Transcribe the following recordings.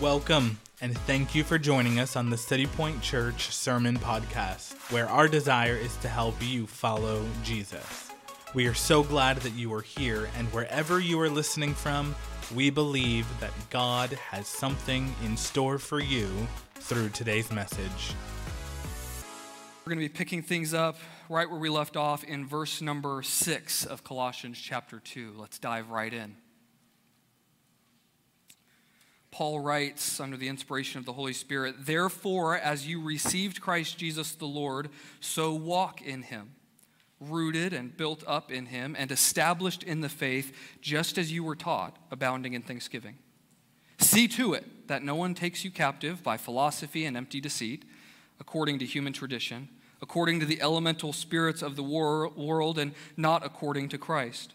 Welcome, and thank you for joining us on the City Point Church Sermon Podcast, where our desire is to help you follow Jesus. We are so glad that you are here, and wherever you are listening from, we believe that God has something in store for you through today's message. We're going to be picking things up right where we left off in verse number 6 of Colossians chapter 2. Let's dive right in. Paul writes under the inspiration of the Holy Spirit, Therefore, as you received Christ Jesus the Lord, so walk in him, rooted and built up in him, and established in the faith, just as you were taught, abounding in thanksgiving. See to it that no one takes you captive by philosophy and empty deceit, according to human tradition, according to the elemental spirits of the world, and not according to Christ.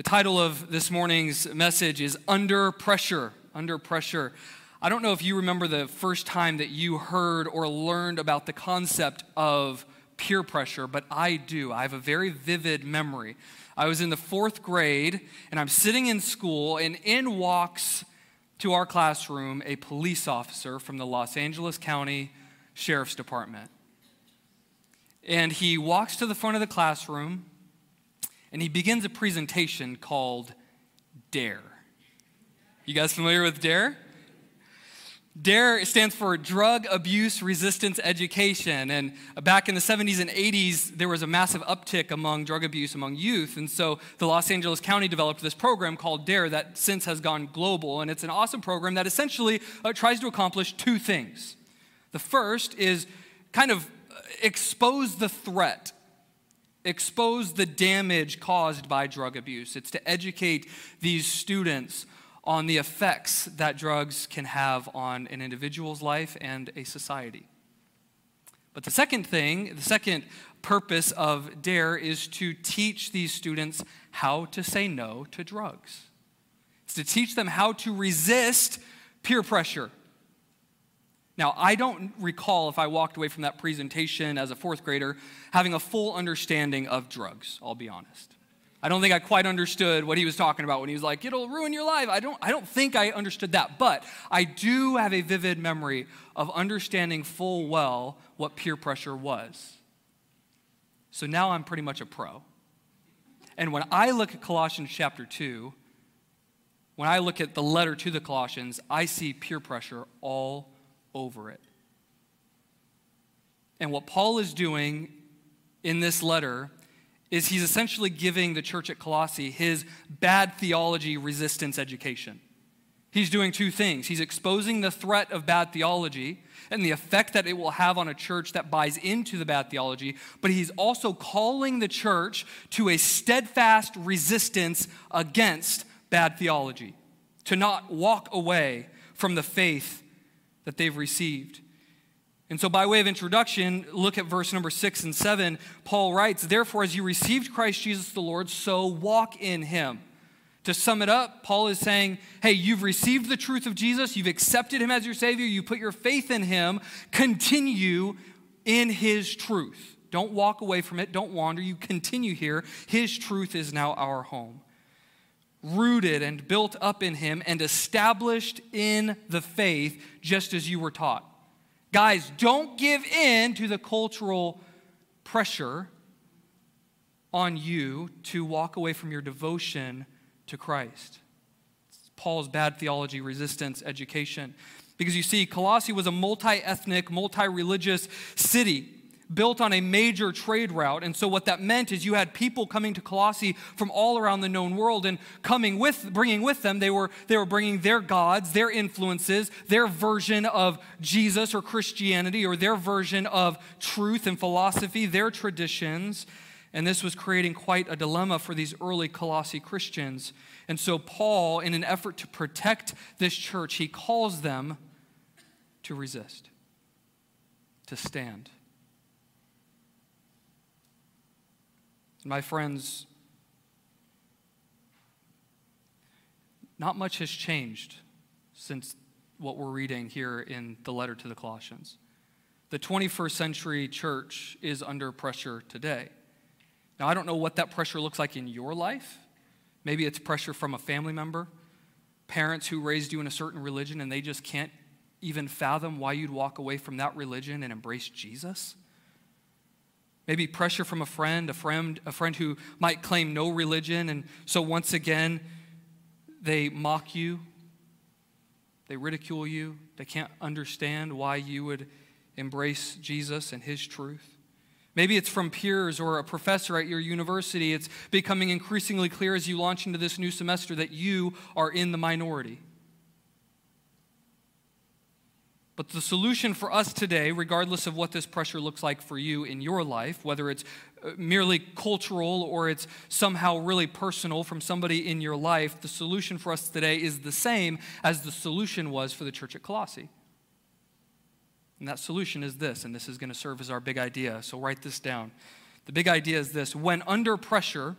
The title of this morning's message is Under Pressure. Under Pressure. I don't know if you remember the first time that you heard or learned about the concept of peer pressure, but I do. I have a very vivid memory. I was in the fourth grade, and I'm sitting in school, and in walks to our classroom a police officer from the Los Angeles County Sheriff's Department. And he walks to the front of the classroom and he begins a presentation called DARE. You guys familiar with DARE? DARE stands for Drug Abuse Resistance Education. And back in the 70s and 80s, there was a massive uptick among drug abuse among youth. And so the Los Angeles County developed this program called DARE that since has gone global. And it's an awesome program that essentially uh, tries to accomplish two things. The first is kind of expose the threat expose the damage caused by drug abuse. It's to educate these students on the effects that drugs can have on an individual's life and a society. But the second thing, the second purpose of DARE is to teach these students how to say no to drugs. It's to teach them how to resist peer pressure. Now, I don't recall if I walked away from that presentation as a fourth grader having a full understanding of drugs, I'll be honest. I don't think I quite understood what he was talking about when he was like, it'll ruin your life. I don't, I don't think I understood that, but I do have a vivid memory of understanding full well what peer pressure was. So now I'm pretty much a pro. And when I look at Colossians chapter 2, when I look at the letter to the Colossians, I see peer pressure all over it. And what Paul is doing in this letter is he's essentially giving the church at Colossae his bad theology resistance education. He's doing two things. He's exposing the threat of bad theology and the effect that it will have on a church that buys into the bad theology, but he's also calling the church to a steadfast resistance against bad theology, to not walk away from the faith that they've received. And so, by way of introduction, look at verse number six and seven. Paul writes, Therefore, as you received Christ Jesus the Lord, so walk in him. To sum it up, Paul is saying, Hey, you've received the truth of Jesus, you've accepted him as your Savior, you put your faith in him, continue in his truth. Don't walk away from it, don't wander, you continue here. His truth is now our home rooted and built up in him and established in the faith just as you were taught. Guys, don't give in to the cultural pressure on you to walk away from your devotion to Christ. It's Paul's bad theology resistance education. Because you see, Colossae was a multi ethnic, multi religious city built on a major trade route. And so what that meant is you had people coming to Colossae from all around the known world and coming with, bringing with them, they were, they were bringing their gods, their influences, their version of Jesus or Christianity, or their version of truth and philosophy, their traditions. And this was creating quite a dilemma for these early Colossae Christians. And so, Paul, in an effort to protect this church, he calls them to resist, to stand. My friends, not much has changed since what we're reading here in the letter to the Colossians. The 21st century church is under pressure today. Now, I don't know what that pressure looks like in your life. Maybe it's pressure from a family member, parents who raised you in a certain religion and they just can't even fathom why you'd walk away from that religion and embrace Jesus. Maybe pressure from a friend, a friend, a friend who might claim no religion, and so once again, they mock you, they ridicule you, they can't understand why you would embrace Jesus and his truth. Maybe it's from peers or a professor at your university. It's becoming increasingly clear as you launch into this new semester that you are in the minority. But the solution for us today, regardless of what this pressure looks like for you in your life, whether it's uh, merely cultural or it's somehow really personal from somebody in your life, the solution for us today is the same as the solution was for the church at Colossae. And that solution is this, and this is going to serve as our big idea. So write this down. The big idea is this when under pressure,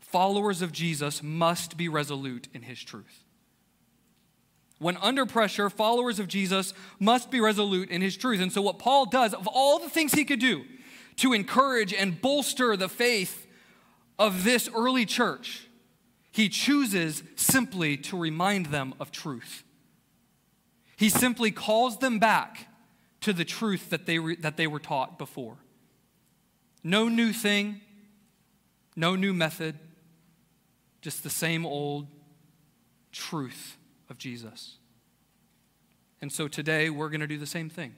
followers of Jesus must be resolute in his truth. When under pressure, followers of Jesus must be resolute in his truth. And so, what Paul does, of all the things he could do to encourage and bolster the faith of this early church, he chooses simply to remind them of truth. He simply calls them back to the truth that they, re- that they were taught before. No new thing, no new method, just the same old truth of Jesus. And so today we're going to do the same thing.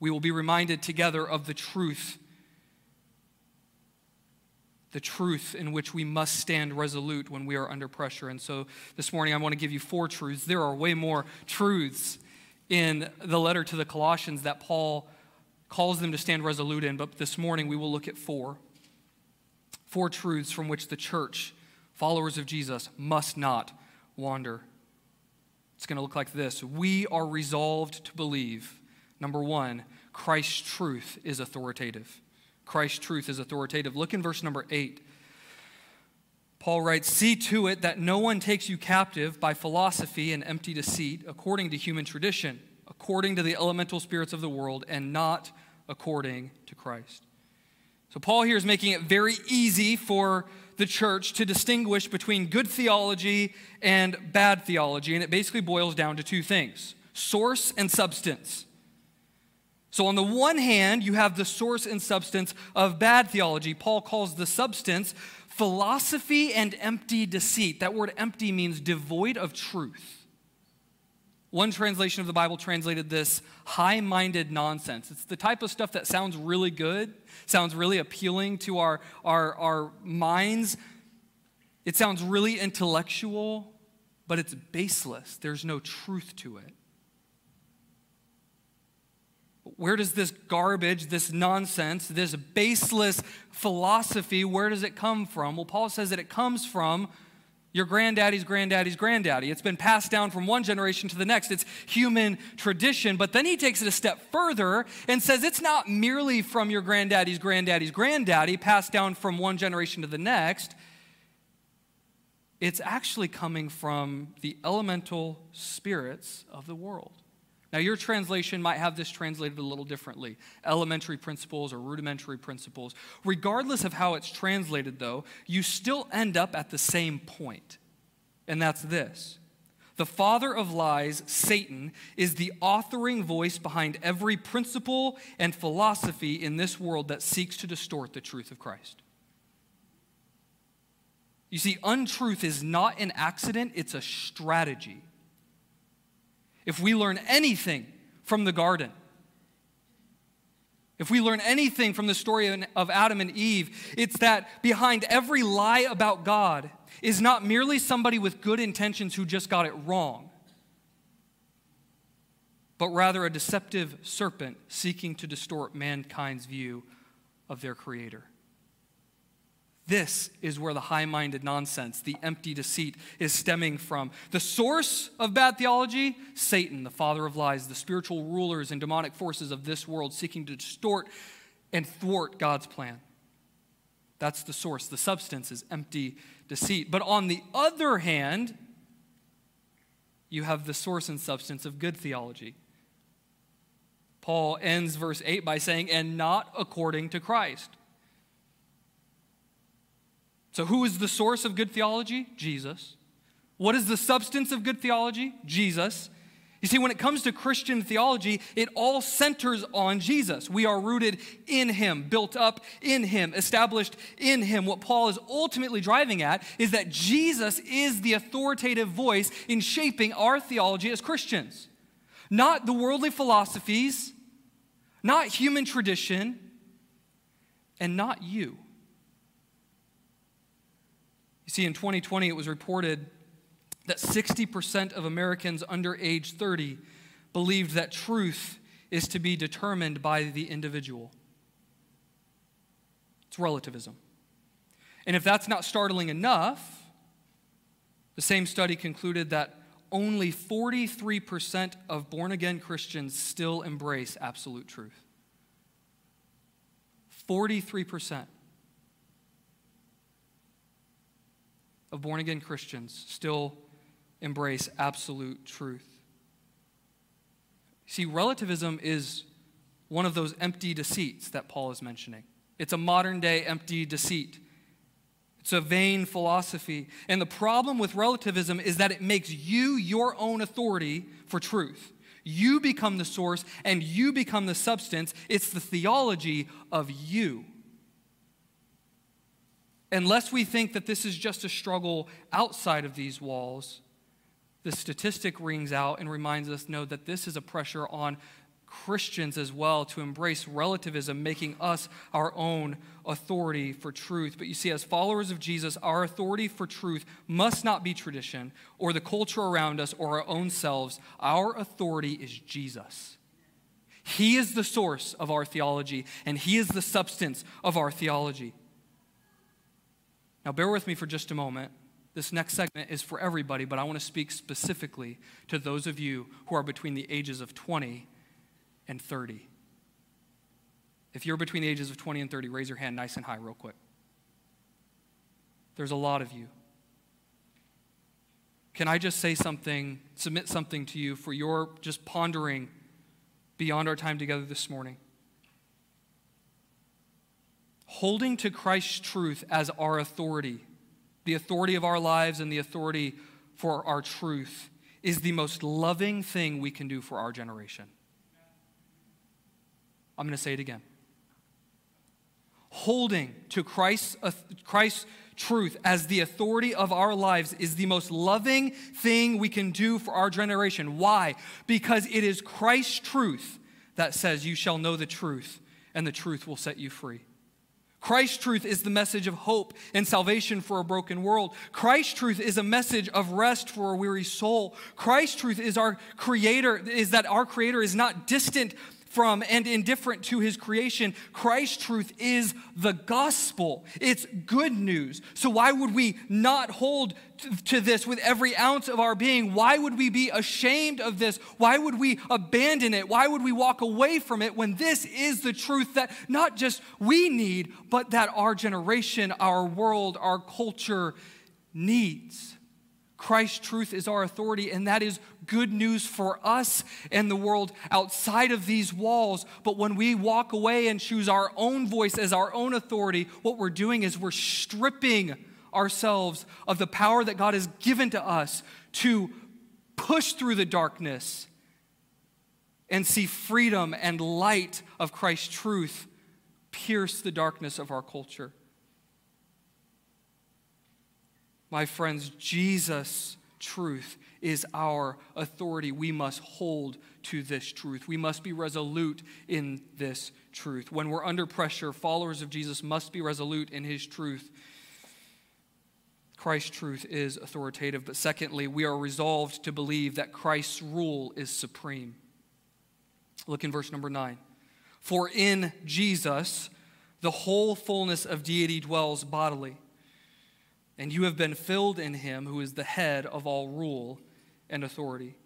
We will be reminded together of the truth, the truth in which we must stand resolute when we are under pressure. And so this morning I want to give you four truths. There are way more truths in the letter to the Colossians that Paul calls them to stand resolute in, but this morning we will look at four. Four truths from which the church, followers of Jesus, must not wander. It's going to look like this We are resolved to believe, number one, Christ's truth is authoritative. Christ's truth is authoritative. Look in verse number eight. Paul writes, See to it that no one takes you captive by philosophy and empty deceit, according to human tradition, according to the elemental spirits of the world, and not according to Christ. So, Paul here is making it very easy for the church to distinguish between good theology and bad theology, and it basically boils down to two things source and substance. So, on the one hand, you have the source and substance of bad theology. Paul calls the substance philosophy and empty deceit. That word empty means devoid of truth. One translation of the Bible translated this high minded nonsense. It's the type of stuff that sounds really good, sounds really appealing to our, our, our minds. It sounds really intellectual, but it's baseless. There's no truth to it. Where does this garbage, this nonsense, this baseless philosophy, where does it come from? Well, Paul says that it comes from your granddaddy's granddaddy's granddaddy. It's been passed down from one generation to the next. It's human tradition. But then he takes it a step further and says it's not merely from your granddaddy's granddaddy's granddaddy, passed down from one generation to the next. It's actually coming from the elemental spirits of the world. Now, your translation might have this translated a little differently elementary principles or rudimentary principles. Regardless of how it's translated, though, you still end up at the same point, and that's this. The father of lies, Satan, is the authoring voice behind every principle and philosophy in this world that seeks to distort the truth of Christ. You see, untruth is not an accident, it's a strategy. If we learn anything from the garden, if we learn anything from the story of Adam and Eve, it's that behind every lie about God is not merely somebody with good intentions who just got it wrong, but rather a deceptive serpent seeking to distort mankind's view of their Creator. This is where the high minded nonsense, the empty deceit, is stemming from. The source of bad theology Satan, the father of lies, the spiritual rulers and demonic forces of this world seeking to distort and thwart God's plan. That's the source. The substance is empty deceit. But on the other hand, you have the source and substance of good theology. Paul ends verse 8 by saying, and not according to Christ. So, who is the source of good theology? Jesus. What is the substance of good theology? Jesus. You see, when it comes to Christian theology, it all centers on Jesus. We are rooted in Him, built up in Him, established in Him. What Paul is ultimately driving at is that Jesus is the authoritative voice in shaping our theology as Christians. Not the worldly philosophies, not human tradition, and not you. You see, in 2020, it was reported that 60% of Americans under age 30 believed that truth is to be determined by the individual. It's relativism. And if that's not startling enough, the same study concluded that only 43% of born again Christians still embrace absolute truth. 43%. Of born again Christians still embrace absolute truth. See, relativism is one of those empty deceits that Paul is mentioning. It's a modern day empty deceit. It's a vain philosophy. And the problem with relativism is that it makes you your own authority for truth. You become the source and you become the substance. It's the theology of you unless we think that this is just a struggle outside of these walls, the statistic rings out and reminds us no, that this is a pressure on Christians as well to embrace relativism, making us our own authority for truth. But you see, as followers of Jesus, our authority for truth must not be tradition or the culture around us or our own selves. Our authority is Jesus. He is the source of our theology, and He is the substance of our theology. Now, bear with me for just a moment. This next segment is for everybody, but I want to speak specifically to those of you who are between the ages of 20 and 30. If you're between the ages of 20 and 30, raise your hand nice and high, real quick. There's a lot of you. Can I just say something, submit something to you for your just pondering beyond our time together this morning? Holding to Christ's truth as our authority, the authority of our lives and the authority for our truth, is the most loving thing we can do for our generation. I'm going to say it again. Holding to Christ's, uh, Christ's truth as the authority of our lives is the most loving thing we can do for our generation. Why? Because it is Christ's truth that says, You shall know the truth, and the truth will set you free. Christ's truth is the message of hope and salvation for a broken world. Christ's truth is a message of rest for a weary soul. Christ's truth is our creator, is that our creator is not distant from and indifferent to his creation. Christ's truth is the gospel. It's good news. So, why would we not hold to this with every ounce of our being? Why would we be ashamed of this? Why would we abandon it? Why would we walk away from it when this is the truth that not just we need, but that our generation, our world, our culture needs? Christ's truth is our authority, and that is good news for us and the world outside of these walls. But when we walk away and choose our own voice as our own authority, what we're doing is we're stripping ourselves of the power that God has given to us to push through the darkness and see freedom and light of Christ's truth pierce the darkness of our culture. My friends, Jesus truth is our authority. We must hold to this truth. We must be resolute in this truth. When we're under pressure, followers of Jesus must be resolute in his truth. Christ's truth is authoritative. But secondly, we are resolved to believe that Christ's rule is supreme. Look in verse number nine. For in Jesus, the whole fullness of deity dwells bodily, and you have been filled in him who is the head of all rule and authority.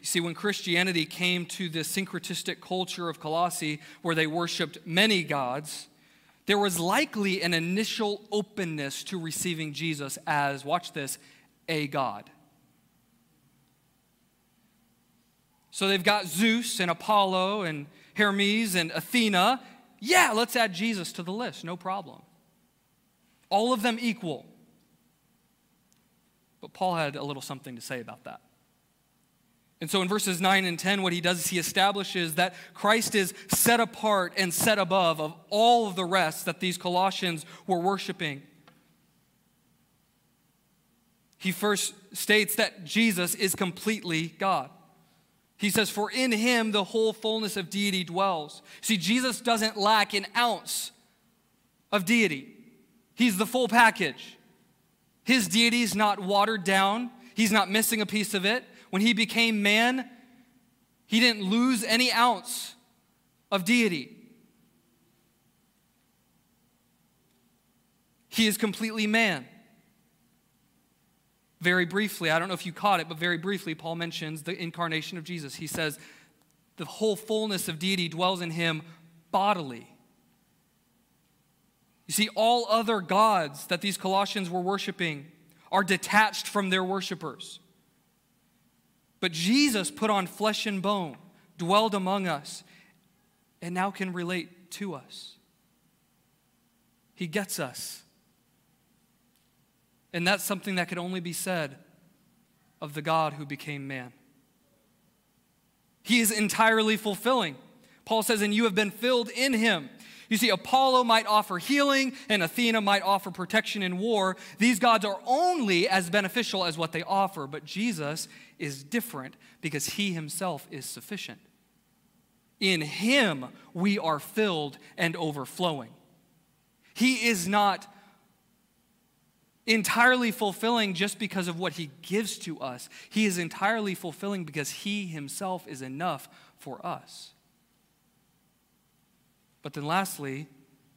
You see, when Christianity came to the syncretistic culture of Colossae, where they worshiped many gods, there was likely an initial openness to receiving Jesus as, watch this, a God. So they've got Zeus and Apollo and Hermes and Athena. Yeah, let's add Jesus to the list, no problem. All of them equal. But Paul had a little something to say about that. And so in verses 9 and 10, what he does is he establishes that Christ is set apart and set above of all of the rest that these Colossians were worshiping. He first states that Jesus is completely God. He says, For in him the whole fullness of deity dwells. See, Jesus doesn't lack an ounce of deity, he's the full package. His deity is not watered down, he's not missing a piece of it. When he became man, he didn't lose any ounce of deity. He is completely man. Very briefly, I don't know if you caught it, but very briefly, Paul mentions the incarnation of Jesus. He says, the whole fullness of deity dwells in him bodily. You see, all other gods that these Colossians were worshiping are detached from their worshipers. But Jesus put on flesh and bone, dwelled among us, and now can relate to us. He gets us. And that's something that could only be said of the God who became man. He is entirely fulfilling. Paul says, and you have been filled in him. You see, Apollo might offer healing and Athena might offer protection in war. These gods are only as beneficial as what they offer, but Jesus is different because he himself is sufficient. In him we are filled and overflowing. He is not entirely fulfilling just because of what he gives to us. He is entirely fulfilling because he himself is enough for us. But then, lastly,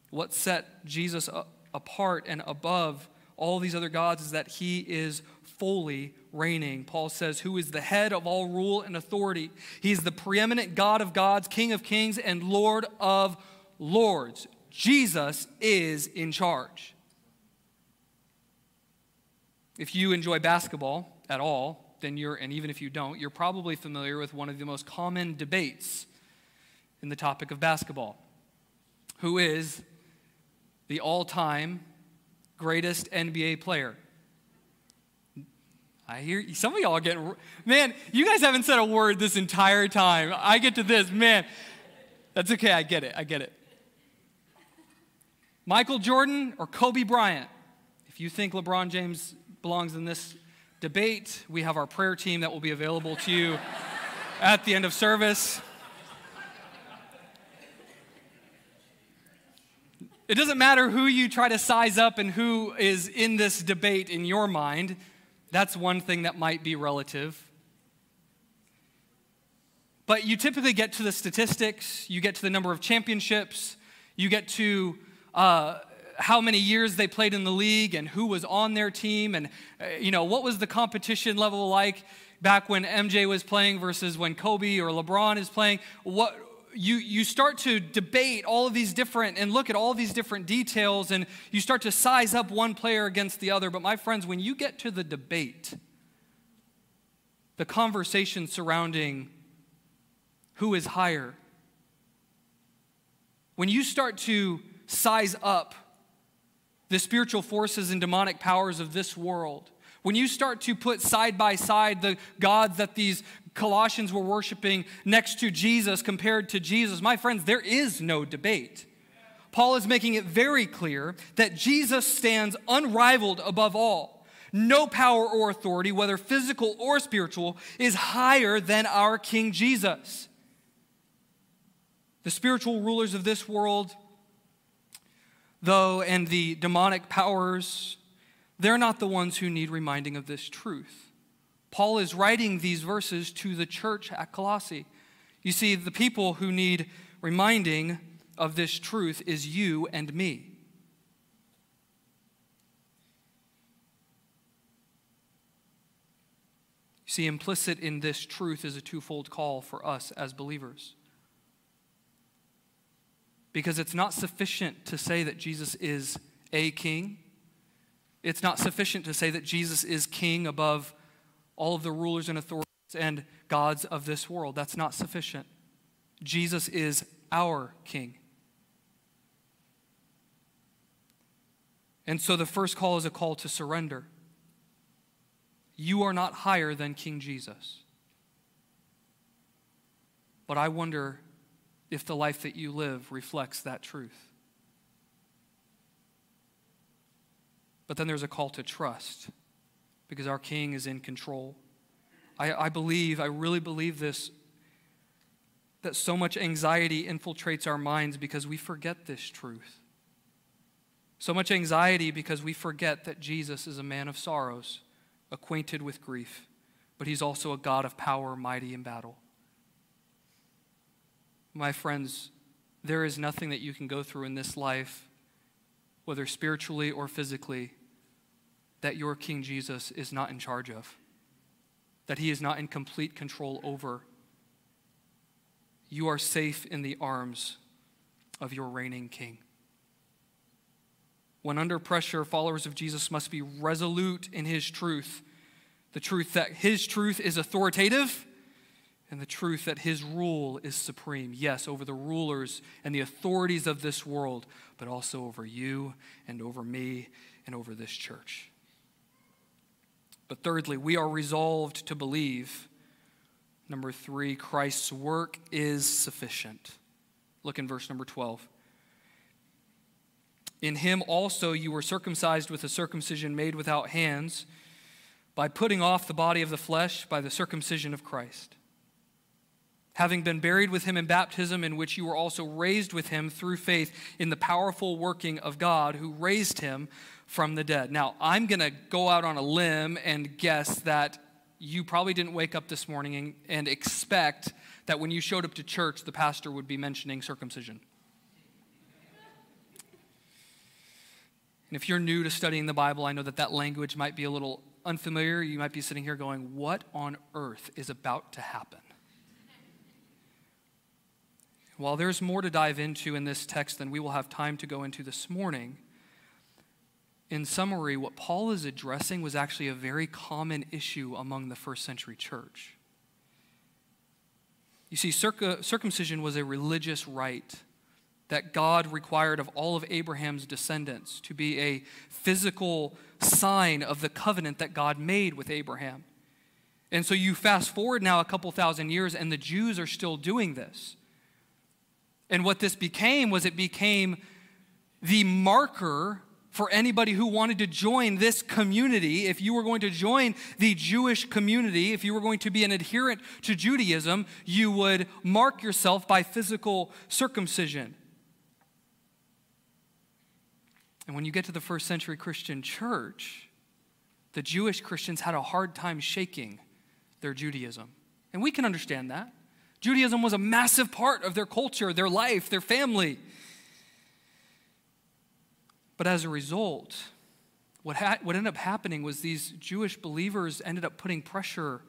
what set Jesus apart and above all these other gods is that he is fully reigning. Paul says, Who is the head of all rule and authority? He is the preeminent God of gods, King of kings, and Lord of lords. Jesus is in charge. If you enjoy basketball at all, then you're, and even if you don't, you're probably familiar with one of the most common debates in the topic of basketball. Who is the all time greatest NBA player? I hear some of y'all getting, man, you guys haven't said a word this entire time. I get to this, man. That's okay, I get it, I get it. Michael Jordan or Kobe Bryant? If you think LeBron James belongs in this debate. We have our prayer team that will be available to you at the end of service. It doesn't matter who you try to size up and who is in this debate in your mind. That's one thing that might be relative. But you typically get to the statistics, you get to the number of championships, you get to uh, how many years they played in the league and who was on their team and uh, you know what was the competition level like back when MJ was playing versus when Kobe or LeBron is playing what you you start to debate all of these different and look at all these different details and you start to size up one player against the other. But my friends when you get to the debate the conversation surrounding who is higher when you start to size up the spiritual forces and demonic powers of this world, when you start to put side by side the gods that these Colossians were worshiping next to Jesus compared to Jesus, my friends, there is no debate. Paul is making it very clear that Jesus stands unrivaled above all. No power or authority, whether physical or spiritual, is higher than our King Jesus. The spiritual rulers of this world, though, and the demonic powers, they're not the ones who need reminding of this truth. Paul is writing these verses to the church at Colossae. You see, the people who need reminding of this truth is you and me. See, implicit in this truth is a twofold call for us as believers. Because it's not sufficient to say that Jesus is a king. It's not sufficient to say that Jesus is king above all of the rulers and authorities and gods of this world. That's not sufficient. Jesus is our king. And so the first call is a call to surrender. You are not higher than King Jesus. But I wonder if the life that you live reflects that truth. But then there's a call to trust because our King is in control. I, I believe, I really believe this, that so much anxiety infiltrates our minds because we forget this truth. So much anxiety because we forget that Jesus is a man of sorrows, acquainted with grief, but he's also a God of power, mighty in battle. My friends, there is nothing that you can go through in this life, whether spiritually or physically, that your King Jesus is not in charge of, that he is not in complete control over. You are safe in the arms of your reigning King. When under pressure, followers of Jesus must be resolute in his truth the truth that his truth is authoritative and the truth that his rule is supreme. Yes, over the rulers and the authorities of this world, but also over you and over me and over this church. But thirdly, we are resolved to believe. Number three, Christ's work is sufficient. Look in verse number 12. In him also you were circumcised with a circumcision made without hands, by putting off the body of the flesh by the circumcision of Christ. Having been buried with him in baptism, in which you were also raised with him through faith in the powerful working of God who raised him from the dead. Now, I'm going to go out on a limb and guess that you probably didn't wake up this morning and expect that when you showed up to church, the pastor would be mentioning circumcision. And if you're new to studying the Bible, I know that that language might be a little unfamiliar. You might be sitting here going, What on earth is about to happen? While there's more to dive into in this text than we will have time to go into this morning, in summary, what Paul is addressing was actually a very common issue among the first century church. You see, circumcision was a religious rite that God required of all of Abraham's descendants to be a physical sign of the covenant that God made with Abraham. And so you fast forward now a couple thousand years, and the Jews are still doing this. And what this became was it became the marker for anybody who wanted to join this community, if you were going to join the Jewish community, if you were going to be an adherent to Judaism, you would mark yourself by physical circumcision. And when you get to the first century Christian church, the Jewish Christians had a hard time shaking their Judaism. And we can understand that. Judaism was a massive part of their culture, their life, their family. But as a result, what, ha- what ended up happening was these Jewish believers ended up putting pressure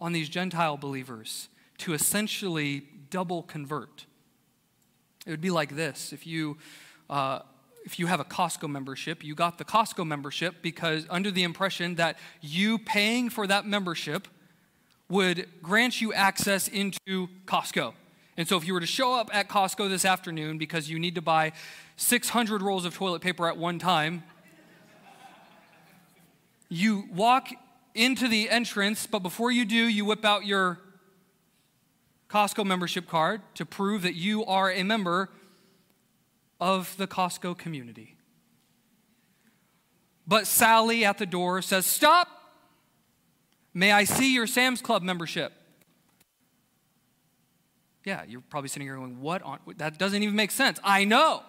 on these Gentile believers to essentially double convert. It would be like this if you uh, if you have a Costco membership, you got the Costco membership because under the impression that you paying for that membership would grant you access into Costco. And so if you were to show up at Costco this afternoon because you need to buy 600 rolls of toilet paper at one time, you walk into the entrance, but before you do, you whip out your Costco membership card to prove that you are a member of the Costco community. But Sally at the door says, Stop! May I see your Sam's Club membership? Yeah, you're probably sitting here going, What on? That doesn't even make sense. I know.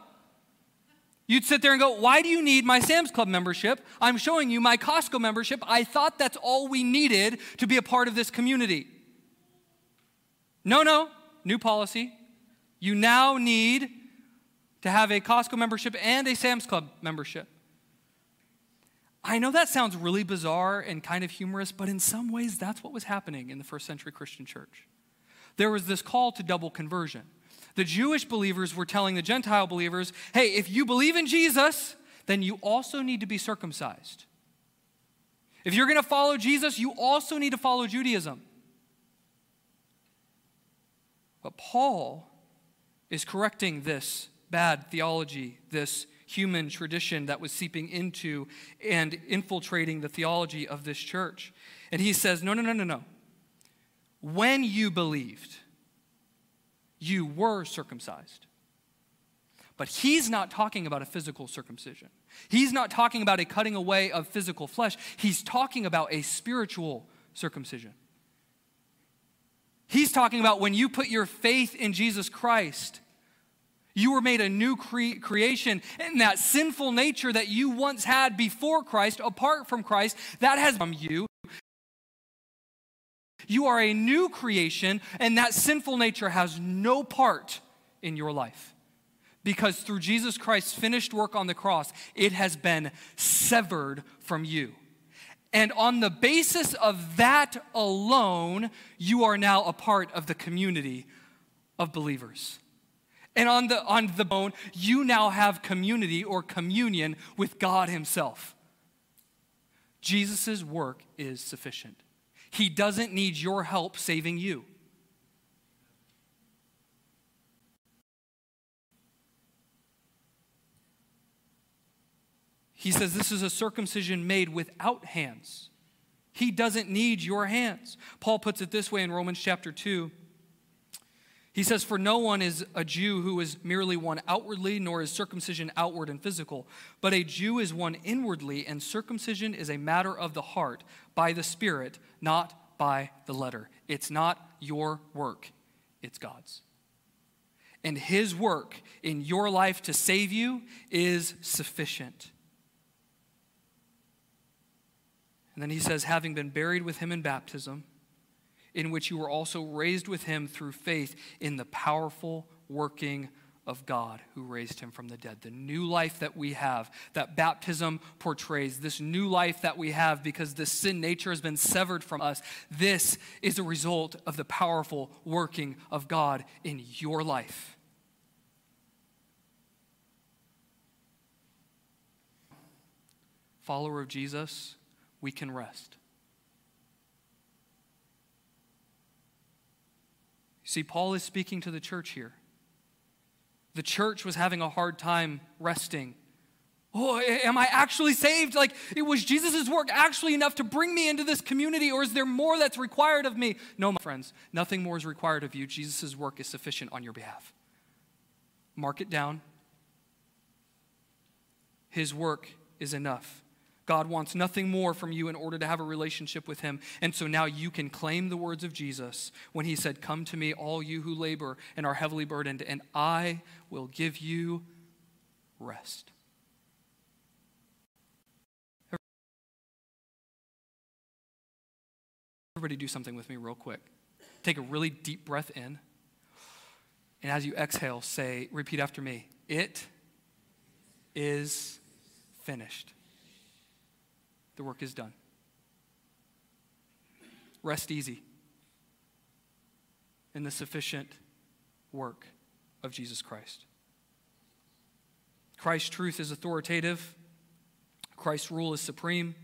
You'd sit there and go, Why do you need my Sam's Club membership? I'm showing you my Costco membership. I thought that's all we needed to be a part of this community. No, no, new policy. You now need to have a Costco membership and a Sam's Club membership. I know that sounds really bizarre and kind of humorous, but in some ways, that's what was happening in the first century Christian church. There was this call to double conversion. The Jewish believers were telling the Gentile believers, hey, if you believe in Jesus, then you also need to be circumcised. If you're going to follow Jesus, you also need to follow Judaism. But Paul is correcting this bad theology, this human tradition that was seeping into and infiltrating the theology of this church. And he says, No, no, no, no, no. When you believed, you were circumcised. But he's not talking about a physical circumcision. He's not talking about a cutting away of physical flesh. He's talking about a spiritual circumcision. He's talking about when you put your faith in Jesus Christ, you were made a new cre- creation, and that sinful nature that you once had before Christ, apart from Christ, that has from you. You are a new creation, and that sinful nature has no part in your life. Because through Jesus Christ's finished work on the cross, it has been severed from you. And on the basis of that alone, you are now a part of the community of believers. And on the, on the bone, you now have community or communion with God Himself. Jesus' work is sufficient. He doesn't need your help saving you. He says this is a circumcision made without hands. He doesn't need your hands. Paul puts it this way in Romans chapter 2. He says, For no one is a Jew who is merely one outwardly, nor is circumcision outward and physical. But a Jew is one inwardly, and circumcision is a matter of the heart, by the Spirit, not by the letter. It's not your work, it's God's. And His work in your life to save you is sufficient. And then he says, having been buried with him in baptism, in which you were also raised with him through faith in the powerful working of God who raised him from the dead. The new life that we have, that baptism portrays, this new life that we have because the sin nature has been severed from us, this is a result of the powerful working of God in your life. Follower of Jesus, we can rest. See, Paul is speaking to the church here. The church was having a hard time resting. Oh, am I actually saved? Like, it was Jesus' work actually enough to bring me into this community, or is there more that's required of me? No, my friends, nothing more is required of you. Jesus' work is sufficient on your behalf. Mark it down. His work is enough. God wants nothing more from you in order to have a relationship with Him. And so now you can claim the words of Jesus when He said, Come to me, all you who labor and are heavily burdened, and I will give you rest. Everybody, do something with me, real quick. Take a really deep breath in. And as you exhale, say, repeat after me, It is finished the work is done. Rest easy in the sufficient work of Jesus Christ. Christ's truth is authoritative, Christ's rule is supreme,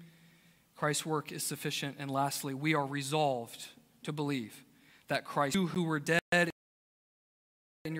Christ's work is sufficient. And lastly, we are resolved to believe that Christ, who were dead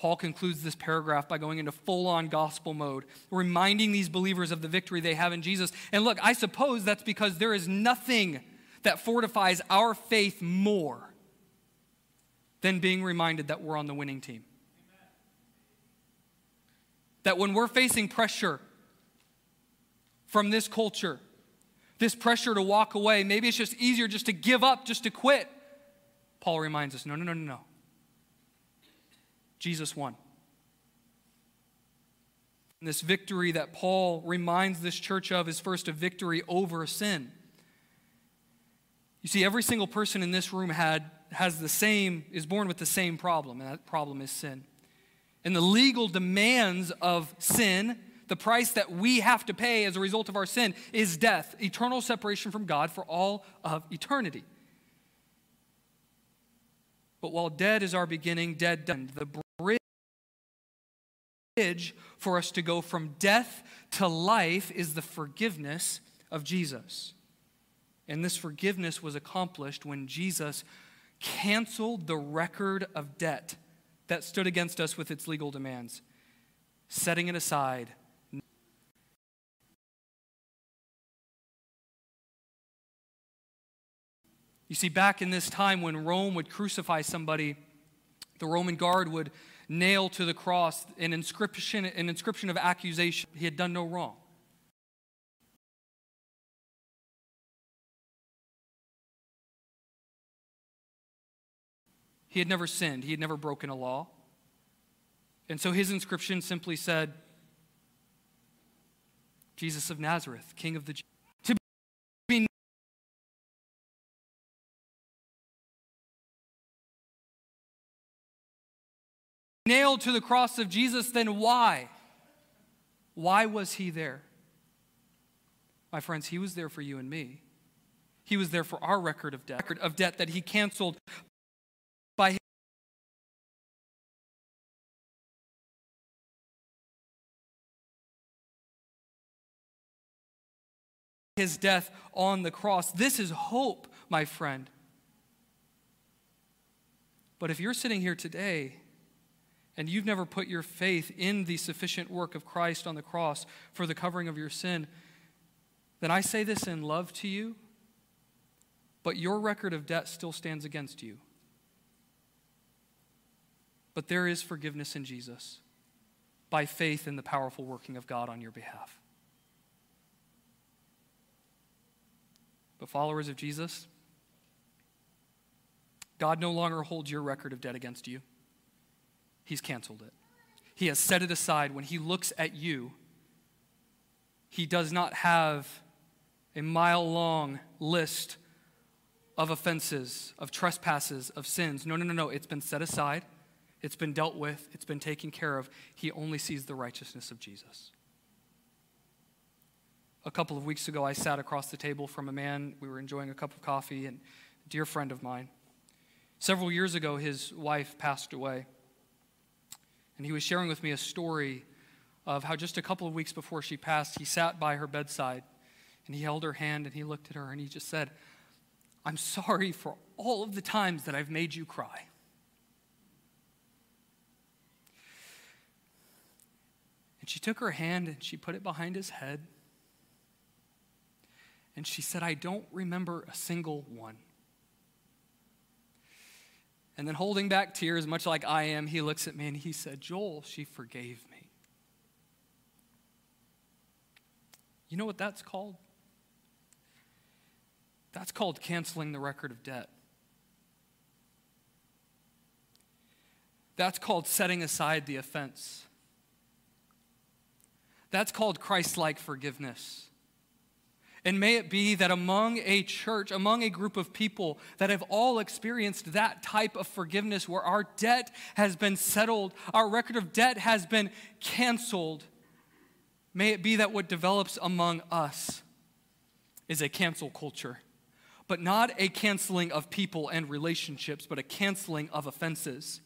Paul concludes this paragraph by going into full on gospel mode, reminding these believers of the victory they have in Jesus. And look, I suppose that's because there is nothing that fortifies our faith more than being reminded that we're on the winning team. That when we're facing pressure from this culture, this pressure to walk away. Maybe it's just easier just to give up, just to quit. Paul reminds us no, no, no, no, no. Jesus won. And this victory that Paul reminds this church of is first a victory over sin. You see, every single person in this room had, has the same, is born with the same problem, and that problem is sin. And the legal demands of sin the price that we have to pay as a result of our sin is death, eternal separation from God for all of eternity. But while dead is our beginning, dead done. The bridge for us to go from death to life is the forgiveness of Jesus. And this forgiveness was accomplished when Jesus canceled the record of debt that stood against us with its legal demands, setting it aside You see, back in this time when Rome would crucify somebody, the Roman guard would nail to the cross an inscription, an inscription of accusation. He had done no wrong. He had never sinned, he had never broken a law. And so his inscription simply said, Jesus of Nazareth, King of the Jews. Nailed to the cross of Jesus, then why? Why was he there? My friends, he was there for you and me. He was there for our record of debt, record of debt that he canceled by his death on the cross. This is hope, my friend. But if you're sitting here today and you've never put your faith in the sufficient work of Christ on the cross for the covering of your sin, then I say this in love to you, but your record of debt still stands against you. But there is forgiveness in Jesus by faith in the powerful working of God on your behalf. But, followers of Jesus, God no longer holds your record of debt against you. He's canceled it. He has set it aside. When he looks at you, he does not have a mile long list of offenses, of trespasses, of sins. No, no, no, no. It's been set aside, it's been dealt with, it's been taken care of. He only sees the righteousness of Jesus. A couple of weeks ago, I sat across the table from a man. We were enjoying a cup of coffee, and a dear friend of mine. Several years ago, his wife passed away. And he was sharing with me a story of how just a couple of weeks before she passed, he sat by her bedside and he held her hand and he looked at her and he just said, I'm sorry for all of the times that I've made you cry. And she took her hand and she put it behind his head. And she said, I don't remember a single one. And then, holding back tears, much like I am, he looks at me and he said, Joel, she forgave me. You know what that's called? That's called canceling the record of debt. That's called setting aside the offense. That's called Christ like forgiveness. And may it be that among a church, among a group of people that have all experienced that type of forgiveness where our debt has been settled, our record of debt has been canceled, may it be that what develops among us is a cancel culture. But not a canceling of people and relationships, but a canceling of offenses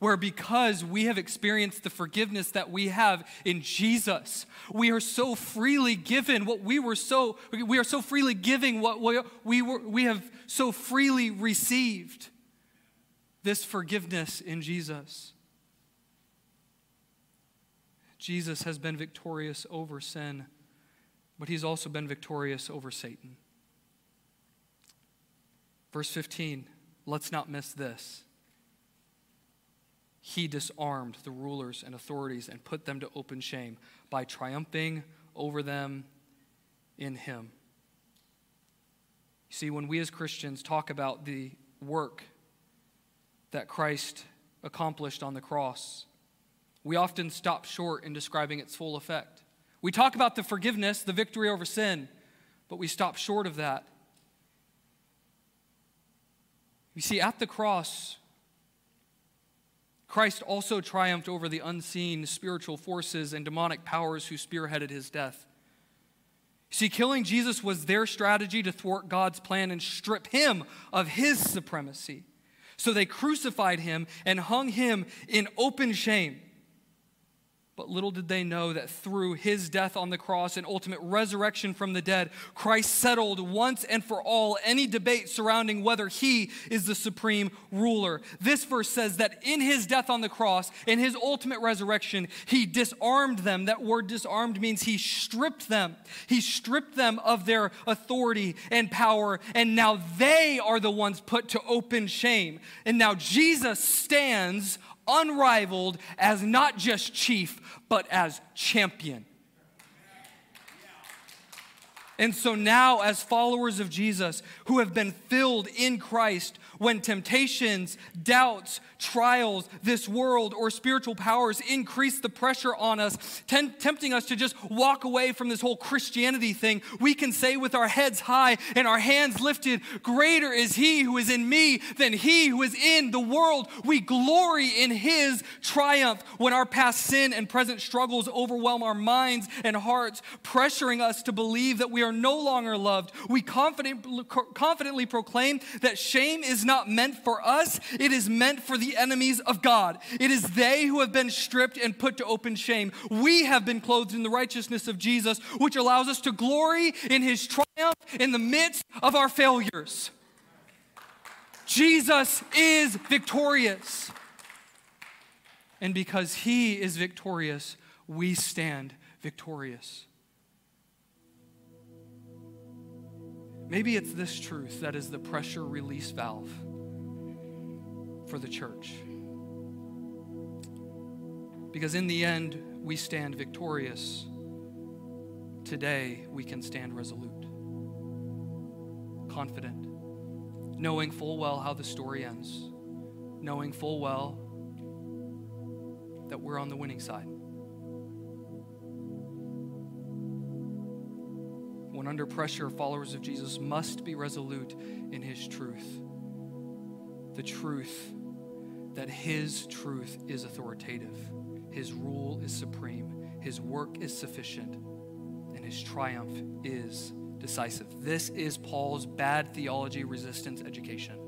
where because we have experienced the forgiveness that we have in Jesus, we are so freely given what we were so we are so freely giving what we, we were we have so freely received this forgiveness in Jesus. Jesus has been victorious over sin, but he's also been victorious over Satan. Verse 15, let's not miss this. He disarmed the rulers and authorities and put them to open shame by triumphing over them in him. You see, when we as Christians talk about the work that Christ accomplished on the cross, we often stop short in describing its full effect. We talk about the forgiveness, the victory over sin, but we stop short of that. You see, at the cross, Christ also triumphed over the unseen spiritual forces and demonic powers who spearheaded his death. See, killing Jesus was their strategy to thwart God's plan and strip him of his supremacy. So they crucified him and hung him in open shame. But little did they know that through his death on the cross and ultimate resurrection from the dead, Christ settled once and for all any debate surrounding whether he is the supreme ruler. This verse says that in his death on the cross, in his ultimate resurrection, he disarmed them. That word disarmed means he stripped them. He stripped them of their authority and power, and now they are the ones put to open shame. And now Jesus stands unrivaled as not just chief, but as champion. And so now, as followers of Jesus who have been filled in Christ, when temptations, doubts, trials, this world, or spiritual powers increase the pressure on us, tempting us to just walk away from this whole Christianity thing, we can say with our heads high and our hands lifted, Greater is He who is in me than He who is in the world. We glory in His triumph when our past sin and present struggles overwhelm our minds and hearts, pressuring us to believe that we are no longer loved. We confident, confidently proclaim that shame is not meant for us, it is meant for the enemies of God. It is they who have been stripped and put to open shame. We have been clothed in the righteousness of Jesus, which allows us to glory in his triumph in the midst of our failures. Jesus is victorious. And because he is victorious, we stand victorious. Maybe it's this truth that is the pressure release valve for the church. Because in the end, we stand victorious. Today, we can stand resolute, confident, knowing full well how the story ends, knowing full well that we're on the winning side. When under pressure, followers of Jesus must be resolute in his truth. The truth that his truth is authoritative, his rule is supreme, his work is sufficient, and his triumph is decisive. This is Paul's bad theology resistance education.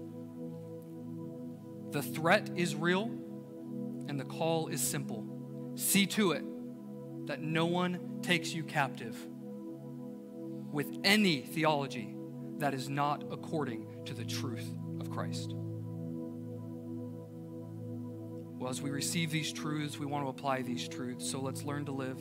The threat is real, and the call is simple. See to it that no one takes you captive with any theology that is not according to the truth of Christ. Well, as we receive these truths, we want to apply these truths. So let's learn to live.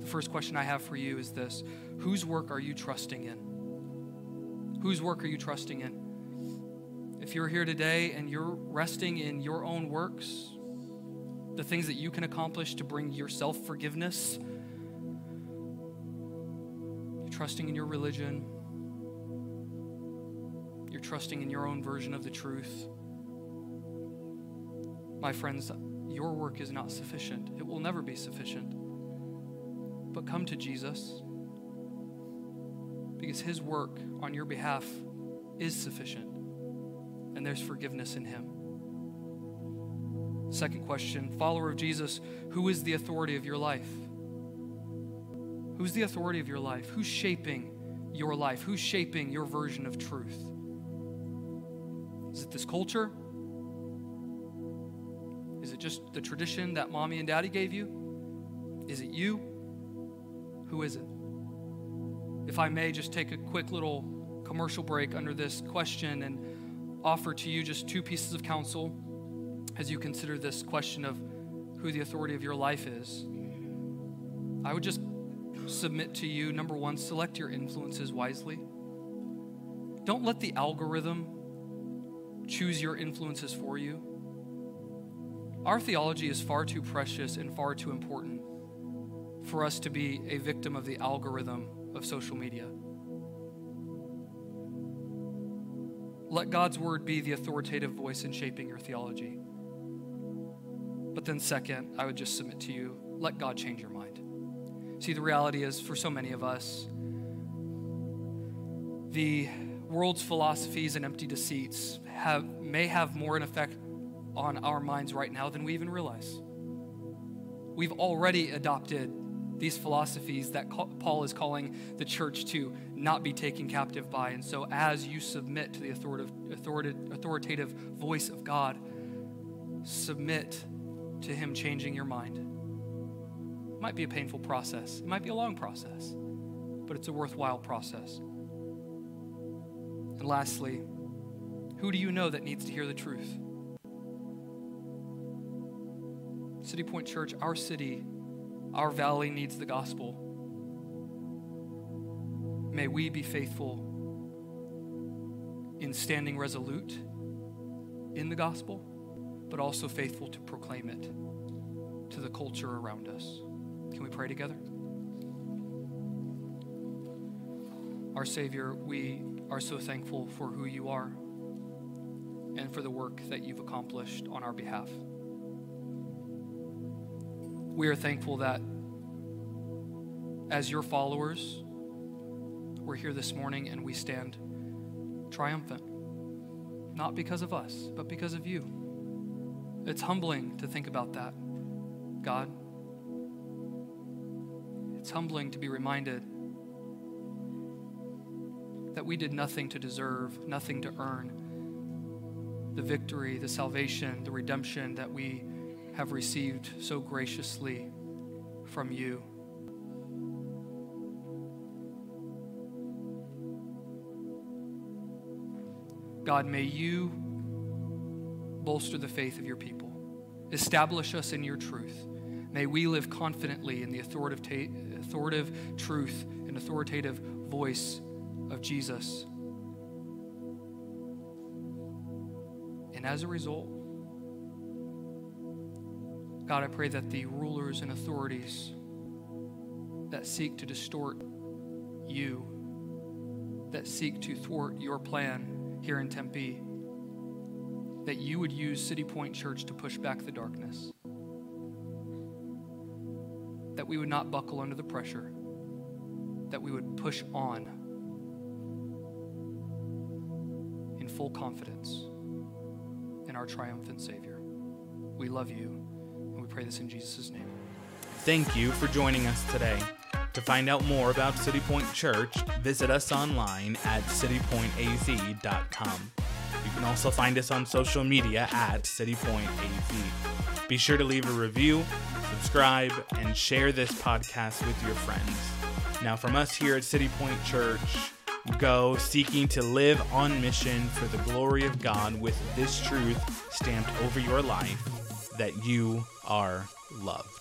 The first question I have for you is this Whose work are you trusting in? Whose work are you trusting in? If you're here today and you're resting in your own works, the things that you can accomplish to bring yourself forgiveness, trusting in your religion, you're trusting in your own version of the truth. My friends, your work is not sufficient. It will never be sufficient. But come to Jesus because his work on your behalf is sufficient and there's forgiveness in him. Second question follower of Jesus, who is the authority of your life? Who's the authority of your life? Who's shaping your life? Who's shaping your version of truth? Is it this culture? Is it just the tradition that mommy and daddy gave you? Is it you? Who is it? If I may just take a quick little commercial break under this question and offer to you just two pieces of counsel as you consider this question of who the authority of your life is. I would just submit to you number one, select your influences wisely. Don't let the algorithm choose your influences for you. Our theology is far too precious and far too important for us to be a victim of the algorithm of social media. Let God's word be the authoritative voice in shaping your theology. But then, second, I would just submit to you let God change your mind. See, the reality is for so many of us, the world's philosophies and empty deceits have, may have more an effect on our minds right now than we even realize. We've already adopted these philosophies that Paul is calling the church to not be taken captive by. And so, as you submit to the authoritative, authoritative voice of God, submit to Him changing your mind. It might be a painful process, it might be a long process, but it's a worthwhile process. And lastly, who do you know that needs to hear the truth? City Point Church, our city, our valley needs the gospel. May we be faithful in standing resolute in the gospel, but also faithful to proclaim it to the culture around us. Can we pray together? Our Savior, we are so thankful for who you are and for the work that you've accomplished on our behalf. We are thankful that as your followers, we're here this morning and we stand triumphant. Not because of us, but because of you. It's humbling to think about that, God. It's humbling to be reminded that we did nothing to deserve, nothing to earn the victory, the salvation, the redemption that we have received so graciously from you. God, may you bolster the faith of your people. Establish us in your truth. May we live confidently in the authoritative, authoritative truth and authoritative voice of Jesus. And as a result, God, I pray that the rulers and authorities that seek to distort you, that seek to thwart your plan here in Tempe, that you would use City Point Church to push back the darkness. That we would not buckle under the pressure, that we would push on in full confidence in our triumphant Savior. We love you, and we pray this in Jesus' name. Thank you for joining us today. To find out more about City Point Church, visit us online at citypointaz.com. You can also find us on social media at CityPointAZ. Be sure to leave a review, subscribe, and share this podcast with your friends. Now, from us here at City Point Church, go seeking to live on mission for the glory of God with this truth stamped over your life that you are loved.